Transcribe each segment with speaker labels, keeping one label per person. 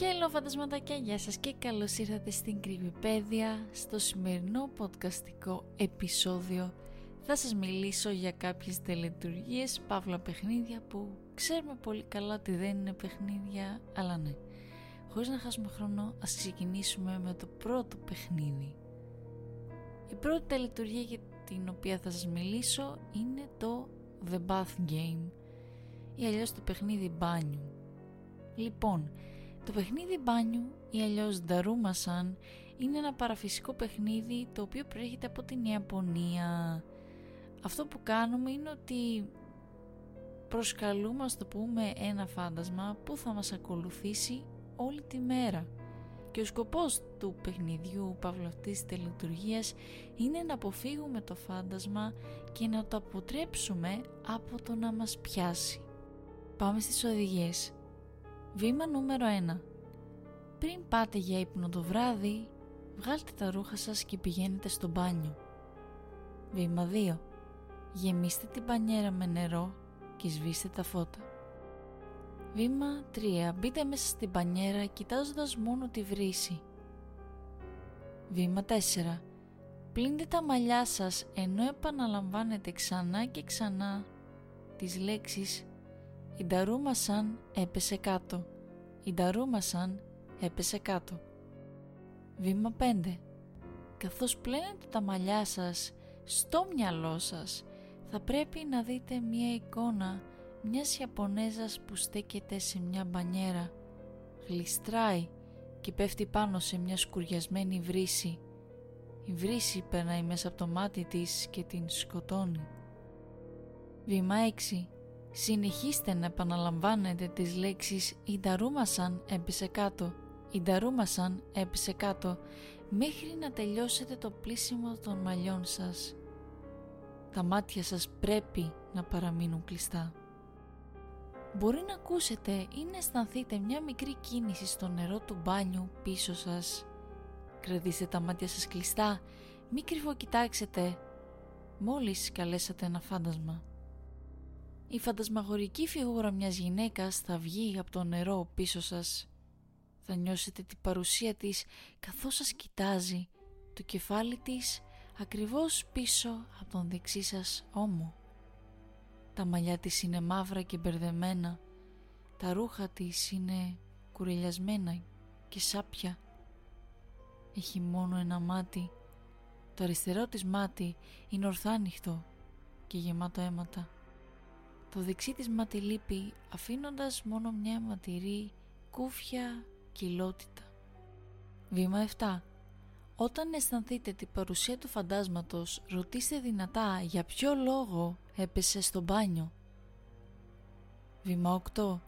Speaker 1: Hello φαντασματάκια, γεια σας και καλώς ήρθατε στην Κρυβιπέδια Στο σημερινό podcastικό επεισόδιο θα σας μιλήσω για κάποιες τελετουργίες, παύλα παιχνίδια που ξέρουμε πολύ καλά ότι δεν είναι παιχνίδια, αλλά ναι. Χωρίς να χάσουμε χρόνο, ας ξεκινήσουμε με το πρώτο παιχνίδι. Η πρώτη τελετουργία για την οποία θα σας μιλήσω είναι το The Bath Game ή αλλιώς το παιχνίδι μπάνιου. Λοιπόν, το παιχνίδι μπάνιου ή αλλιώς Daruma-san είναι ένα παραφυσικό παιχνίδι το οποίο προέρχεται από την Ιαπωνία. Αυτό που κάνουμε είναι ότι προσκαλούμε, ας το πούμε, ένα φάντασμα που θα μας ακολουθήσει όλη τη μέρα. Και ο σκοπός του παιχνιδιού παυλαυτής τελετουργίας είναι να αποφύγουμε το φάντασμα και να το αποτρέψουμε από το να μας πιάσει. Πάμε στις οδηγίες. Βήμα νούμερο 1. Πριν πάτε για ύπνο το βράδυ, βγάλτε τα ρούχα σας και πηγαίνετε στο μπάνιο. Βήμα 2. Γεμίστε την πανιέρα με νερό και σβήστε τα φώτα. Βήμα 3. Μπείτε μέσα στην πανιέρα κοιτάζοντας μόνο τη βρύση. Βήμα 4. Πλύντε τα μαλλιά σας ενώ επαναλαμβάνετε ξανά και ξανά τις λέξεις «Η νταρούμα σαν έπεσε κάτω». «Η νταρούμα σαν έπεσε κάτω». Βήμα 5. Καθώς πλένετε τα μαλλιά σας στο μυαλό σας θα πρέπει να δείτε μία εικόνα μιας Ιαπωνέζας που στέκεται σε μια μπανιέρα. Γλιστράει και πέφτει πάνω σε μια σκουριασμένη βρύση. Η βρύση περνάει μέσα από το μάτι της και την σκοτώνει. Βήμα 6 Συνεχίστε να επαναλαμβάνετε τις λέξεις «Η νταρούμασαν έπεσε κάτω», «Η νταρούμασαν έπεσε κάτω» μέχρι να τελειώσετε το πλήσιμο των μαλλιών σας. Τα μάτια σας πρέπει να παραμείνουν κλειστά. Μπορεί να ακούσετε ή να αισθανθείτε μια μικρή κίνηση στο νερό του μπάνιου πίσω σας. Κρατήστε τα μάτια σας κλειστά, μη κρυβοκοιτάξετε. Μόλις καλέσατε ένα φάντασμα. Η φαντασμαγορική φιγούρα μιας γυναίκας θα βγει από το νερό πίσω σας. Θα νιώσετε την παρουσία της καθώς σας κοιτάζει, το κεφάλι της ακριβώς πίσω από τον δεξί σας ώμο. Τα μαλλιά της είναι μαύρα και μπερδεμένα, τα ρούχα της είναι κουρελιασμένα και σάπια. Έχει μόνο ένα μάτι, το αριστερό της μάτι είναι ορθάνυχτο και γεμάτο αίματα. Το δεξί της μάτι λείπει αφήνοντας μόνο μια αιματηρή κούφια κοιλότητα. Βήμα 7. Όταν αισθανθείτε την παρουσία του φαντάσματος, ρωτήστε δυνατά για ποιο λόγο έπεσε στο μπάνιο. Βήμα 8.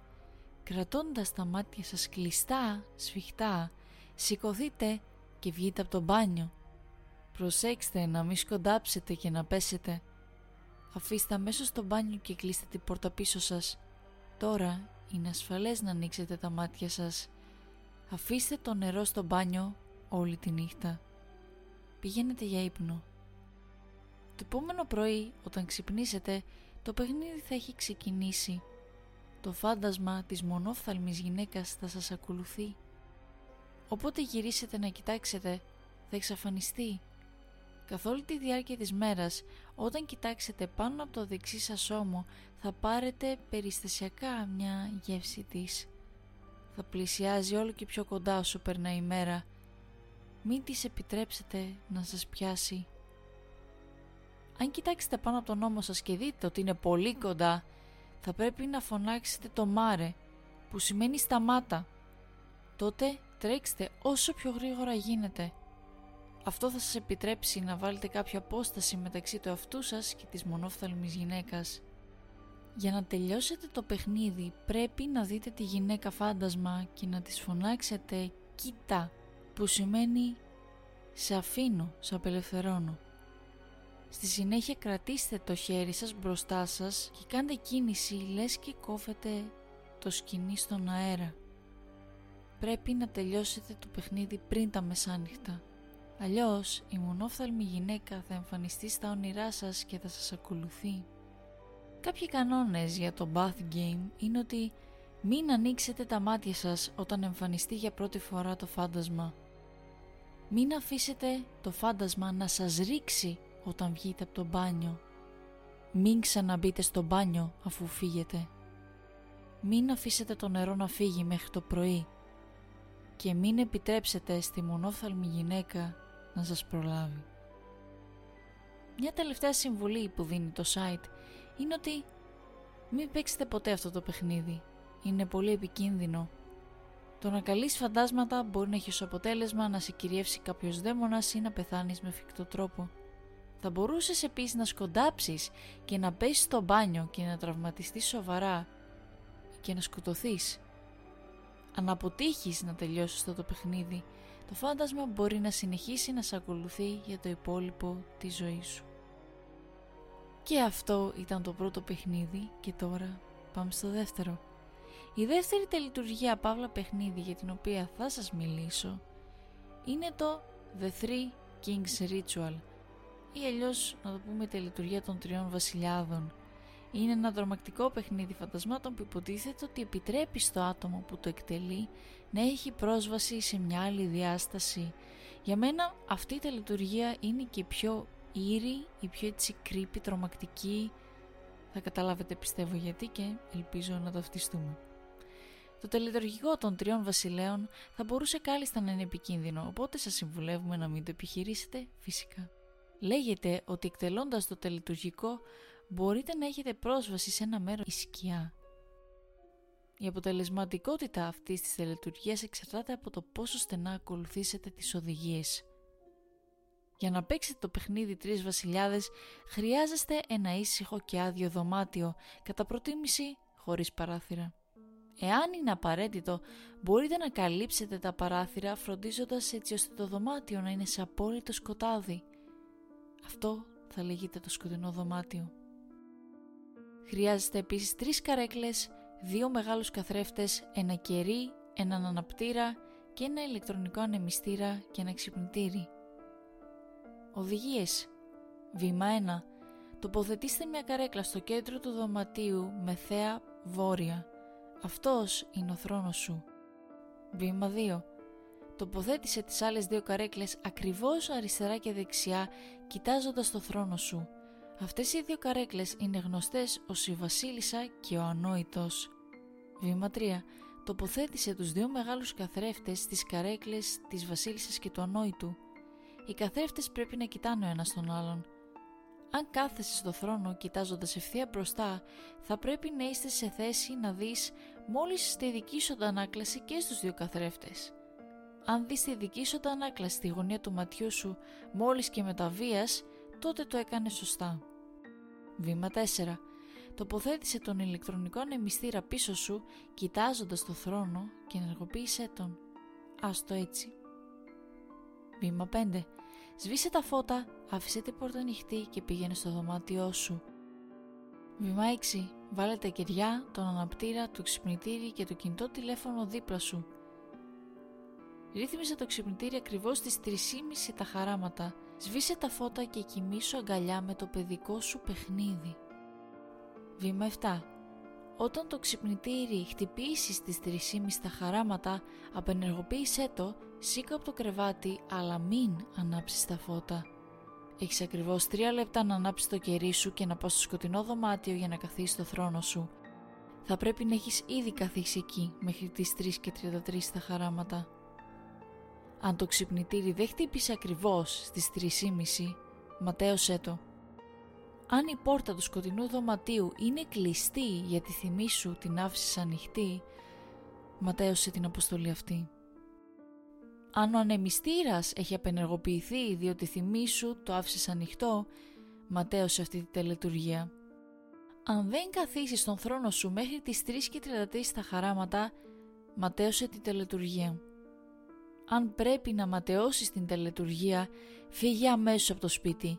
Speaker 1: Κρατώντας τα μάτια σας κλειστά, σφιχτά, σηκωθείτε και βγείτε από το μπάνιο. Προσέξτε να μην σκοντάψετε και να πέσετε. Αφήστε αμέσως στο μπάνιο και κλείστε την πόρτα πίσω σας. Τώρα είναι ασφαλές να ανοίξετε τα μάτια σας. Αφήστε το νερό στο μπάνιο όλη τη νύχτα. Πηγαίνετε για ύπνο. Το επόμενο πρωί όταν ξυπνήσετε το παιχνίδι θα έχει ξεκινήσει. Το φάντασμα της μονόφθαλμης γυναίκας θα σας ακολουθεί. Όποτε γυρίσετε να κοιτάξετε θα εξαφανιστεί Καθ' όλη τη διάρκεια της μέρας, όταν κοιτάξετε πάνω από το δεξί σας ώμο, θα πάρετε περιστασιακά μια γεύση της. Θα πλησιάζει όλο και πιο κοντά όσο περνάει η μέρα. Μην της επιτρέψετε να σας πιάσει. Αν κοιτάξετε πάνω από τον ώμο σας και δείτε ότι είναι πολύ κοντά, θα πρέπει να φωνάξετε το μάρε, που σημαίνει σταμάτα. Τότε τρέξτε όσο πιο γρήγορα γίνεται. Αυτό θα σας επιτρέψει να βάλετε κάποια απόσταση μεταξύ του αυτού σας και της μονόφθαλμης γυναίκας. Για να τελειώσετε το παιχνίδι πρέπει να δείτε τη γυναίκα φάντασμα και να της φωνάξετε «Κοίτα» που σημαίνει «Σε αφήνω, σε απελευθερώνω». Στη συνέχεια κρατήστε το χέρι σας μπροστά σας και κάντε κίνηση λες και κόβετε το σκηνή στον αέρα. Πρέπει να τελειώσετε το παιχνίδι πριν τα μεσάνυχτα. Αλλιώς η μονόφθαλμη γυναίκα θα εμφανιστεί στα όνειρά σας και θα σας ακολουθεί. Κάποιοι κανόνες για το bath game είναι ότι Μην ανοίξετε τα μάτια σας όταν εμφανιστεί για πρώτη φορά το φάντασμα. Μην αφήσετε το φάντασμα να σας ρίξει όταν βγείτε από το μπάνιο. Μην ξαναμπείτε στο μπάνιο αφού φύγετε. Μην αφήσετε το νερό να φύγει μέχρι το πρωί και μην επιτρέψετε στη μονόφθαλμη γυναίκα να σας προλάβει. Μια τελευταία συμβουλή που δίνει το site είναι ότι μην παίξετε ποτέ αυτό το παιχνίδι. Είναι πολύ επικίνδυνο. Το να καλείς φαντάσματα μπορεί να έχει ως αποτέλεσμα να σε κυριεύσει κάποιος δαίμονας ή να πεθάνεις με φυκτό τρόπο. Θα μπορούσες επίσης να σκοντάψεις και να πέσεις στο μπάνιο και να τραυματιστείς σοβαρά και να σκοτωθείς. Αν αποτύχεις να τελειώσεις αυτό το παιχνίδι, το φάντασμα μπορεί να συνεχίσει να σε ακολουθεί για το υπόλοιπο της ζωής σου. Και αυτό ήταν το πρώτο παιχνίδι και τώρα πάμε στο δεύτερο. Η δεύτερη τελειτουργία παύλα παιχνίδι για την οποία θα σας μιλήσω είναι το The Three Kings Ritual ή αλλιώς να το πούμε τελειτουργία των τριών βασιλιάδων. Είναι ένα τρομακτικό παιχνίδι φαντασμάτων που υποτίθεται ότι επιτρέπει στο άτομο που το εκτελεί να έχει πρόσβαση σε μια άλλη διάσταση. Για μένα αυτή η τελειτουργία είναι και πιο ήρη, η πιο έτσι creepy, τρομακτική. Θα καταλάβετε πιστεύω γιατί και ελπίζω να ταυτιστούμε. Το τελετουργικό των τριών βασιλέων θα μπορούσε κάλλιστα να είναι επικίνδυνο, οπότε σας συμβουλεύουμε να μην το επιχειρήσετε φυσικά. Λέγεται ότι εκτελώντας το τελετουργικό μπορείτε να έχετε πρόσβαση σε ένα μέρος η σκιά. Η αποτελεσματικότητα αυτής της τελετουργίας εξαρτάται από το πόσο στενά ακολουθήσετε τις οδηγίες. Για να παίξετε το παιχνίδι Τρεις Βασιλιάδες χρειάζεστε ένα ήσυχο και άδειο δωμάτιο, κατά προτίμηση χωρίς παράθυρα. Εάν είναι απαραίτητο, μπορείτε να καλύψετε τα παράθυρα φροντίζοντας έτσι ώστε το δωμάτιο να είναι σε απόλυτο σκοτάδι. Αυτό θα λέγεται το σκοτεινό δωμάτιο. Χρειάζεστε επίσης τρεις καρέκλες, δύο μεγάλους καθρέφτες, ένα κερί, έναν αναπτήρα και ένα ηλεκτρονικό ανεμιστήρα και ένα ξυπνητήρι. Οδηγίες Βήμα 1. Τοποθετήστε μια καρέκλα στο κέντρο του δωματίου με θέα βόρεια. Αυτός είναι ο θρόνος σου. Βήμα 2. Τοποθέτησε τις άλλες δύο καρέκλες ακριβώς αριστερά και δεξιά κοιτάζοντας το θρόνο σου. Αυτές οι δύο καρέκλες είναι γνωστές ως η Βασίλισσα και ο Ανόητος. Βήμα 3. Τοποθέτησε τους δύο μεγάλους καθρέφτες στις καρέκλες της Βασίλισσας και του Ανόητου. Οι καθρέφτες πρέπει να κοιτάνε ο ένας τον άλλον. Αν κάθεσαι στο θρόνο κοιτάζοντας ευθεία μπροστά, θα πρέπει να είστε σε θέση να δεις μόλις τη δική σου αντανάκλαση και στους δύο καθρέφτες. Αν δεις τη δική σου αντανάκλαση στη γωνία του ματιού σου μόλις και μεταβίας, τότε το έκανες σωστά. Βήμα 4. Τοποθέτησε τον ηλεκτρονικό ανεμιστήρα πίσω σου κοιτάζοντας το θρόνο και ενεργοποίησέ τον. Άστο έτσι. Βήμα 5. Σβήσε τα φώτα, άφησε την πόρτα ανοιχτή και πήγαινε στο δωμάτιό σου. Βήμα 6. Βάλε τα κεριά, τον αναπτήρα, το ξυπνητήρι και το κινητό τηλέφωνο δίπλα σου. Ρύθμισε το ξυπνητήρι ακριβώς στις 3.30 τα χαράματα. Σβήσε τα φώτα και κοιμήσου αγκαλιά με το παιδικό σου παιχνίδι. Βήμα 7. Όταν το ξυπνητήρι χτυπήσει στις 3.30 τα χαράματα, απενεργοποίησέ το, σήκω από το κρεβάτι, αλλά μην ανάψεις τα φώτα. Έχεις ακριβώς 3 λεπτά να ανάψεις το κερί σου και να πας στο σκοτεινό δωμάτιο για να καθίσεις στο θρόνο σου. Θα πρέπει να έχεις ήδη καθίσει εκεί μέχρι τις 3 και 33 τα χαράματα. Αν το ξυπνητήρι δεν χτύπησε ακριβώς στις 3.30, ματέωσέ το. Αν η πόρτα του σκοτεινού δωματίου είναι κλειστή για τη θυμή σου την άφησες ανοιχτή, ματέωσε την αποστολή αυτή. Αν ο ανεμιστήρας έχει απενεργοποιηθεί διότι θυμή σου το άφησες ανοιχτό, ματέωσε αυτή τη τελετουργία. Αν δεν καθίσεις στον θρόνο σου μέχρι τις 3 και 33 τα χαράματα, ματέωσε τη τελετουργία. Αν πρέπει να ματαιώσεις την τελετουργία, φύγε αμέσως από το σπίτι.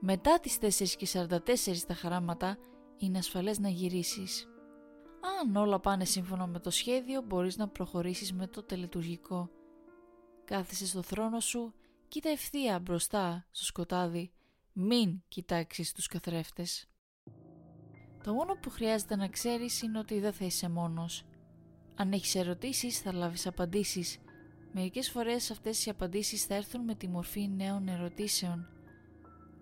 Speaker 1: Μετά τις 4 και 44 τα χαράματα, είναι ασφαλές να γυρίσεις. Αν όλα πάνε σύμφωνα με το σχέδιο, μπορείς να προχωρήσεις με το τελετουργικό. Κάθεσαι στο θρόνο σου, κοίτα ευθεία μπροστά στο σκοτάδι, μην κοιτάξεις τους καθρέφτες. Το μόνο που χρειάζεται να ξέρεις είναι ότι δεν θα είσαι μόνος. Αν έχεις ερωτήσεις θα λάβεις απαντήσεις. Μερικές φορές αυτές οι απαντήσεις θα έρθουν με τη μορφή νέων ερωτήσεων.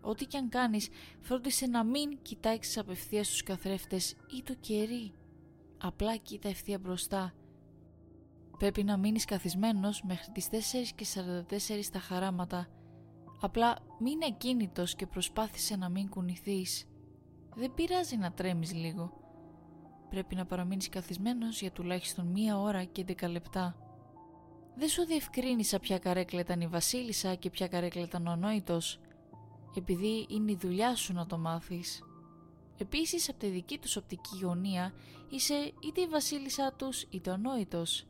Speaker 1: Ό,τι και αν κάνεις, φρόντισε να μην κοιτάξεις απευθείας τους καθρέφτες ή το κερί. Απλά κοίτα ευθεία μπροστά. Πρέπει να μείνεις καθισμένος μέχρι τις 4 και 44 τα χαράματα. Απλά μην ακίνητος και προσπάθησε να μην κουνηθείς. Δεν πειράζει να τρέμεις λίγο. Πρέπει να παραμείνεις καθισμένος για τουλάχιστον μία ώρα και 10 λεπτά. Δεν σου διευκρίνησα ποια καρέκλα ήταν η βασίλισσα και ποια καρέκλα ήταν ο ανόητος, επειδή είναι η δουλειά σου να το μάθεις. Επίσης από τη δική τους οπτική γωνία είσαι είτε η βασίλισσα τους είτε ο ανόητος.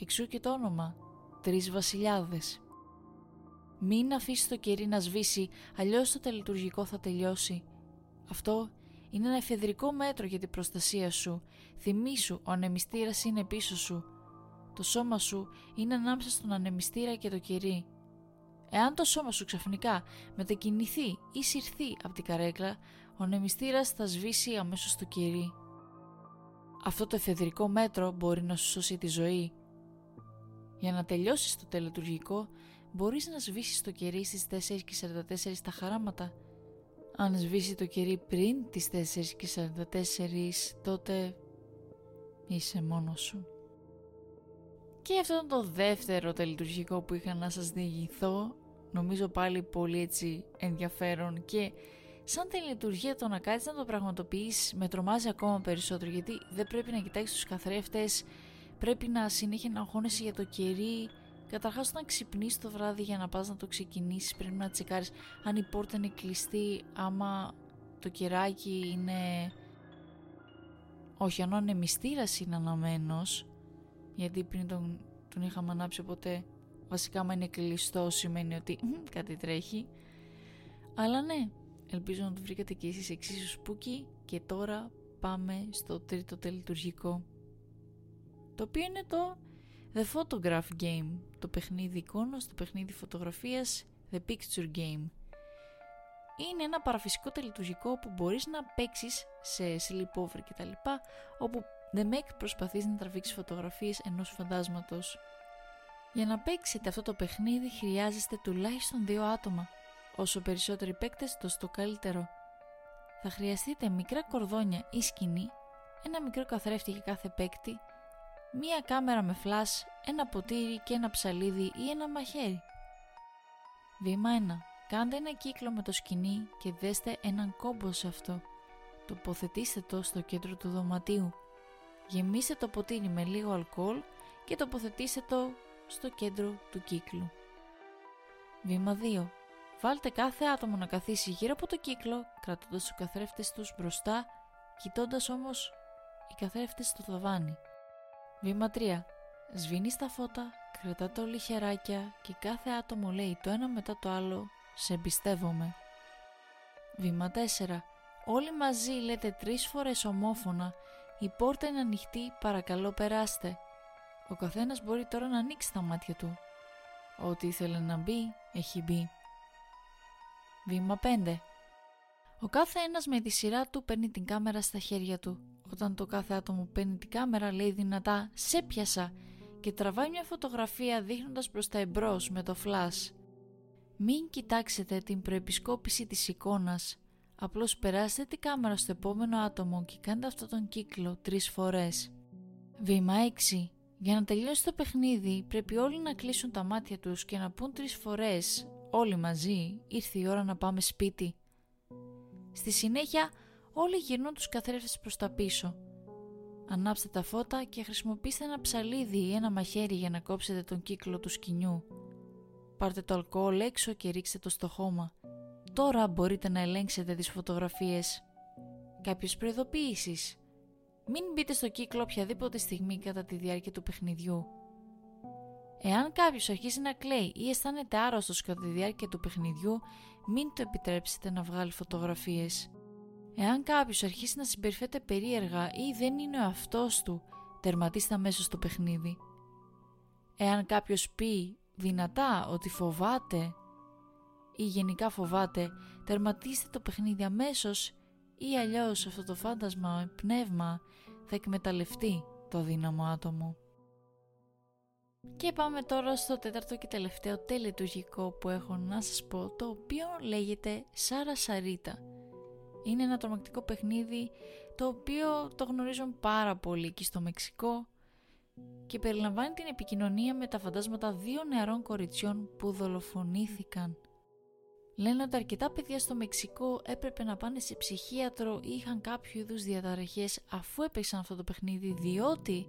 Speaker 1: Εξού και το όνομα, τρεις βασιλιάδες. Μην αφήσεις το κερί να σβήσει, αλλιώς το τελειτουργικό θα τελειώσει. Αυτό είναι ένα εφεδρικό μέτρο για την προστασία σου. Θυμήσου, ο ανεμιστήρας είναι πίσω σου. Το σώμα σου είναι ανάμεσα στον ανεμιστήρα και το κερί. Εάν το σώμα σου ξαφνικά μετακινηθεί ή συρθεί από την καρέκλα, ο ανεμιστήρας θα σβήσει αμέσως το κερί. Αυτό το εφεδρικό μέτρο μπορεί να σου σώσει τη ζωή. Για να τελειώσεις το τελετουργικό, μπορείς να σβήσεις το κερί στις 4.44 τα χαράματα αν σβήσει το κερί πριν τις 4 και 44 τότε είσαι μόνος σου. Και αυτό ήταν το δεύτερο τελειτουργικό που είχα να σας διηγηθώ. Νομίζω πάλι πολύ έτσι ενδιαφέρον και σαν τελειτουργία το να κάτσεις να το πραγματοποιείς με τρομάζει ακόμα περισσότερο γιατί δεν πρέπει να κοιτάξεις τους καθρέφτες, πρέπει να συνέχεια να αγχώνεσαι για το κερί, Καταρχάς, όταν ξυπνήσει το βράδυ για να πας να το ξεκινήσεις, πρέπει να τσεκάρεις αν η πόρτα είναι κλειστή, άμα το κεράκι είναι. Όχι, αν ο ανεμιστήρας είναι αναμένος, γιατί πριν τον, τον είχαμε ανάψει, οπότε βασικά, άμα είναι κλειστό, σημαίνει ότι κάτι τρέχει. Αλλά ναι, ελπίζω να το βρήκατε και εσείς εξίσου σπούκι και τώρα πάμε στο τρίτο τελειτουργικό το οποίο είναι το The Photograph Game, το παιχνίδι εικόνος, το παιχνίδι φωτογραφίας, The Picture Game. Είναι ένα παραφυσικό τελειτουργικό που μπορείς να παίξεις σε sleepover κτλ. όπου The Make προσπαθείς να τραβήξεις φωτογραφίες ενός φαντάσματος. Για να παίξετε αυτό το παιχνίδι χρειάζεστε τουλάχιστον δύο άτομα. Όσο περισσότεροι παίκτες τόσο καλύτερο. Θα χρειαστείτε μικρά κορδόνια ή σκηνή, ένα μικρό καθρέφτη για κάθε παίκτη μία κάμερα με φλάς, ένα ποτήρι και ένα ψαλίδι ή ένα μαχαίρι. Βήμα 1. Κάντε ένα κύκλο με το σκηνή και δέστε έναν κόμπο σε αυτό. Τοποθετήστε το στο κέντρο του δωματίου. Γεμίστε το ποτήρι με λίγο αλκοόλ και τοποθετήστε το στο κέντρο του κύκλου. Βήμα 2. Βάλτε κάθε άτομο να καθίσει γύρω από το κύκλο, κρατώντας τους καθρέφτες τους μπροστά, κοιτώντας όμως οι καθρέφτες στο ταβάνι. Βήμα 3. Σβήνει τα φώτα, κρατά το χεράκια και κάθε άτομο λέει το ένα μετά το άλλο «Σε εμπιστεύομαι». Βήμα 4. Όλοι μαζί λέτε τρεις φορές ομόφωνα «Η πόρτα είναι ανοιχτή, παρακαλώ περάστε». Ο καθένας μπορεί τώρα να ανοίξει τα μάτια του. Ό,τι ήθελε να μπει, έχει μπει. Βήμα 5. Ο κάθε ένας με τη σειρά του παίρνει την κάμερα στα χέρια του. Όταν το κάθε άτομο παίρνει την κάμερα λέει δυνατά «Σε πιασα» και τραβάει μια φωτογραφία δείχνοντας προς τα εμπρός με το φλάς. Μην κοιτάξετε την προεπισκόπηση της εικόνας. Απλώς περάστε την κάμερα στο επόμενο άτομο και κάντε αυτόν τον κύκλο τρεις φορές. Βήμα 6. Για να τελειώσει το παιχνίδι πρέπει όλοι να κλείσουν τα μάτια τους και να πούν τρεις φορές όλοι μαζί ήρθε η ώρα να πάμε σπίτι. Στη συνέχεια όλοι γυρνούν τους καθρέφτες προς τα πίσω. Ανάψτε τα φώτα και χρησιμοποιήστε ένα ψαλίδι ή ένα μαχαίρι για να κόψετε τον κύκλο του σκηνιού. Πάρτε το αλκοόλ έξω και ρίξτε το στο χώμα. Τώρα μπορείτε να ελέγξετε τις φωτογραφίες. Κάποιες προειδοποιήσεις. Μην μπείτε στο κύκλο οποιαδήποτε στιγμή κατά τη διάρκεια του παιχνιδιού. Εάν κάποιος αρχίσει να κλαίει ή αισθάνεται άρρωστος κατά τη διάρκεια του παιχνιδιού, μην το επιτρέψετε να βγάλει φωτογραφίες. Εάν κάποιος αρχίσει να συμπεριφέρεται περίεργα ή δεν είναι ο αυτός του, τερματίστε αμέσως το παιχνίδι. Εάν κάποιος πει δυνατά ότι φοβάται ή γενικά φοβάται, τερματίστε το παιχνίδι αμέσως ή αλλιώς αυτό το φάντασμα, πνεύμα θα εκμεταλλευτεί το δύναμο άτομο. Και πάμε τώρα στο τέταρτο και τελευταίο τελετουργικό που έχω να σας πω, το οποίο λέγεται Σάρα Σαρίτα. Είναι ένα τρομακτικό παιχνίδι το οποίο το γνωρίζουν πάρα πολύ και στο Μεξικό και περιλαμβάνει την επικοινωνία με τα φαντάσματα δύο νεαρών κοριτσιών που δολοφονήθηκαν. Λένε ότι αρκετά παιδιά στο Μεξικό έπρεπε να πάνε σε ψυχίατρο ή είχαν κάποιο είδους διαταραχές αφού έπαιξαν αυτό το παιχνίδι διότι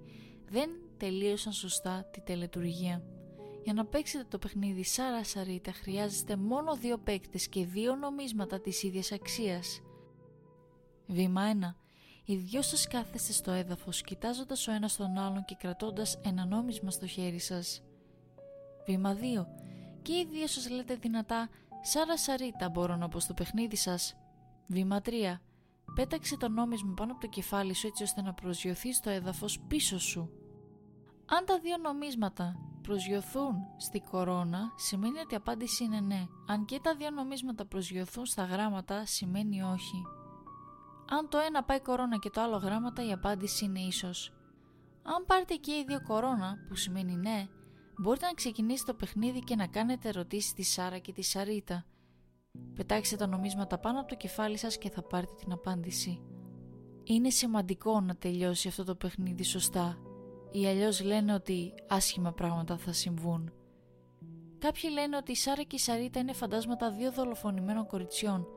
Speaker 1: δεν τελείωσαν σωστά τη τελετουργία. Για να παίξετε το παιχνίδι Σάρα Σαρίτα χρειάζεστε μόνο δύο παίκτες και δύο νομίσματα της ίδιας αξίας. Βήμα 1. Οι δυο σας κάθεστε στο έδαφος κοιτάζοντας ο ένας τον άλλον και κρατώντας ένα νόμισμα στο χέρι σας. Βήμα 2. Και οι δύο σας λέτε δυνατά «Σάρα Σαρίτα μπορώ να πω στο παιχνίδι σας». Βήμα 3. Πέταξε το νόμισμα πάνω από το κεφάλι σου έτσι ώστε να προσγειωθείς στο έδαφος πίσω σου. Αν τα δύο νομίσματα προσγειωθούν στη κορώνα, σημαίνει ότι η απάντηση είναι ναι. Αν και τα δύο νομίσματα προσγειωθούν στα γράμματα, σημαίνει όχι. Αν το ένα πάει κορώνα και το άλλο γράμματα, η απάντηση είναι ίσως. Αν πάρετε και οι δύο κορώνα, που σημαίνει ναι, μπορείτε να ξεκινήσετε το παιχνίδι και να κάνετε ερωτήσεις στη Σάρα και τη Σαρίτα. Πετάξτε τα νομίσματα πάνω από το κεφάλι σας και θα πάρετε την απάντηση. Είναι σημαντικό να τελειώσει αυτό το παιχνίδι σωστά ή αλλιώς λένε ότι άσχημα πράγματα θα συμβούν. Κάποιοι λένε ότι η Σάρα και η Σαρίτα είναι φαντάσματα δύο δολοφονημένων κοριτσιών.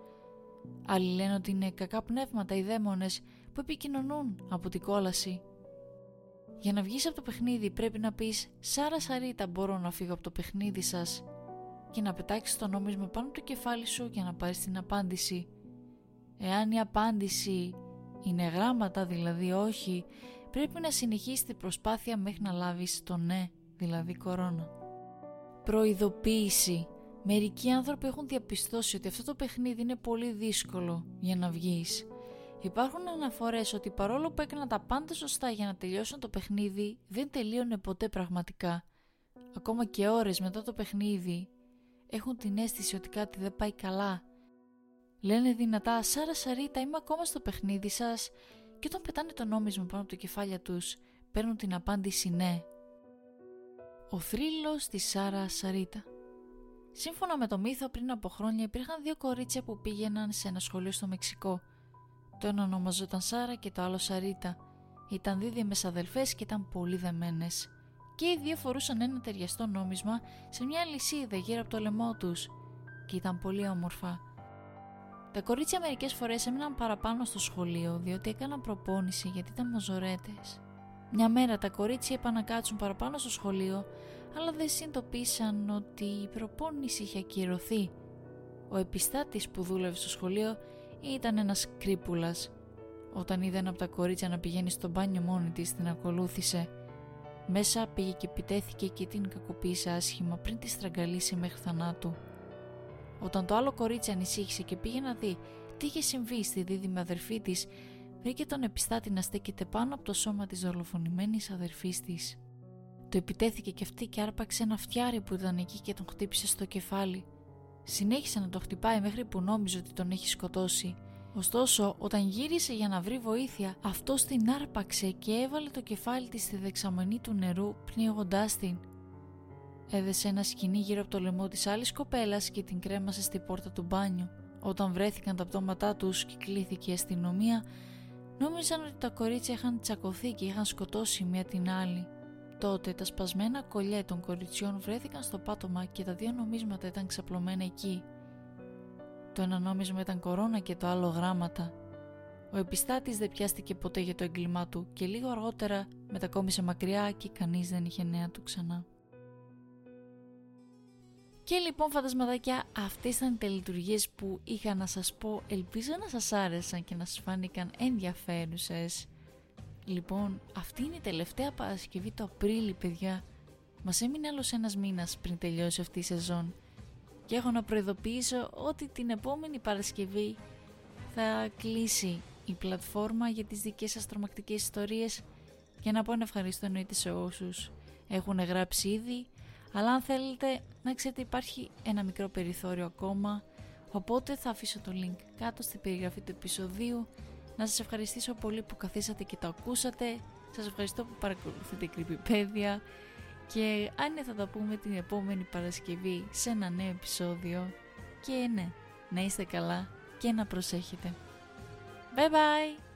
Speaker 1: Άλλοι λένε ότι είναι κακά πνεύματα οι δαίμονες που επικοινωνούν από την κόλαση. Για να βγεις από το παιχνίδι πρέπει να πεις «Σάρα Σαρίτα μπορώ να φύγω από το παιχνίδι σας» και να πετάξεις το νόμισμα πάνω από το κεφάλι σου για να πάρεις την απάντηση. Εάν η απάντηση είναι γράμματα δηλαδή όχι πρέπει να συνεχίσεις την προσπάθεια μέχρι να λάβεις το ναι, δηλαδή κορώνα. Προειδοποίηση. Μερικοί άνθρωποι έχουν διαπιστώσει ότι αυτό το παιχνίδι είναι πολύ δύσκολο για να βγεις. Υπάρχουν αναφορές ότι παρόλο που έκαναν τα πάντα σωστά για να τελειώσουν το παιχνίδι, δεν τελείωνε ποτέ πραγματικά. Ακόμα και ώρες μετά το παιχνίδι, έχουν την αίσθηση ότι κάτι δεν πάει καλά. Λένε δυνατά «Σάρα Σαρίτα, είμαι ακόμα στο παιχνίδι σας» και όταν πετάνε το νόμισμα πάνω από το κεφάλια τους παίρνουν την απάντηση ναι. Ο θρύλος της Σάρα Σαρίτα Σύμφωνα με το μύθο πριν από χρόνια υπήρχαν δύο κορίτσια που πήγαιναν σε ένα σχολείο στο Μεξικό. Το ένα ονομαζόταν Σάρα και το άλλο Σαρίτα. Ήταν δίδυμες αδελφές και ήταν πολύ δεμένες. Και οι δύο φορούσαν ένα ταιριαστό νόμισμα σε μια λυσίδα γύρω από το λαιμό τους και ήταν πολύ όμορφα. Τα κορίτσια μερικές φορές έμειναν παραπάνω στο σχολείο διότι έκαναν προπόνηση γιατί ήταν μαζορέτες. Μια μέρα τα κορίτσια είπαν να κάτσουν παραπάνω στο σχολείο, αλλά δεν συνειδητοποίησαν ότι η προπόνηση είχε ακυρωθεί. Ο επιστάτης που δούλευε στο σχολείο ήταν ένας κρύπουλας. Όταν είδε ένα από τα κορίτσια να πηγαίνει στο μπάνιο μόνη της, την ακολούθησε. Μέσα πήγε και επιτέθηκε και την κακοποίησε άσχημα πριν τη στραγγαλίσει μέχρι θανάτου. Όταν το άλλο κορίτσι ανησύχησε και πήγε να δει τι είχε συμβεί στη δίδυμη αδερφή της, βρήκε τον επιστάτη να στέκεται πάνω από το σώμα της δολοφονημένης αδερφής της. Το επιτέθηκε και αυτή και άρπαξε ένα φτιάρι που ήταν εκεί και τον χτύπησε στο κεφάλι. Συνέχισε να το χτυπάει μέχρι που νόμιζε ότι τον έχει σκοτώσει. Ωστόσο, όταν γύρισε για να βρει βοήθεια, αυτό την άρπαξε και έβαλε το κεφάλι της στη δεξαμενή του νερού πνίγοντάς την. Έδεσε ένα σκηνή γύρω από το λαιμό της άλλης κοπέλας και την κρέμασε στη πόρτα του μπάνιου. Όταν βρέθηκαν τα πτώματά τους και κλήθηκε η αστυνομία, νόμιζαν ότι τα κορίτσια είχαν τσακωθεί και είχαν σκοτώσει μία την άλλη. Τότε τα σπασμένα κολλιέ των κοριτσιών βρέθηκαν στο πάτωμα και τα δύο νομίσματα ήταν ξαπλωμένα εκεί. Το ένα νόμισμα ήταν κορώνα και το άλλο γράμματα. Ο επιστάτης δεν πιάστηκε ποτέ για το έγκλημά του και λίγο αργότερα μετακόμισε μακριά και κανείς δεν είχε νέα του ξανά. Και λοιπόν φαντασματάκια αυτές ήταν οι τελειτουργίες που είχα να σας πω Ελπίζω να σας άρεσαν και να σας φάνηκαν ενδιαφέρουσες Λοιπόν αυτή είναι η τελευταία Παρασκευή το Απρίλη παιδιά. Μας έμεινε άλλος ένας μήνας πριν τελειώσει αυτή η σεζόν. Και έχω να προειδοποιήσω ότι την επόμενη Παρασκευή θα κλείσει η πλατφόρμα για τις δικές σας τρομακτικές ιστορίες. Και να πω να ευχαριστώ εννοείται σε όσους έχουν γράψει ήδη. Αλλά αν θέλετε να ξέρετε υπάρχει ένα μικρό περιθώριο ακόμα. Οπότε θα αφήσω το link κάτω στην περιγραφή του επεισοδίου. Να σας ευχαριστήσω πολύ που καθίσατε και το ακούσατε. Σας ευχαριστώ που παρακολουθείτε κρυπηπέδια. Και αν θα τα πούμε την επόμενη Παρασκευή σε ένα νέο επεισόδιο. Και ναι, να είστε καλά και να προσέχετε. Bye bye!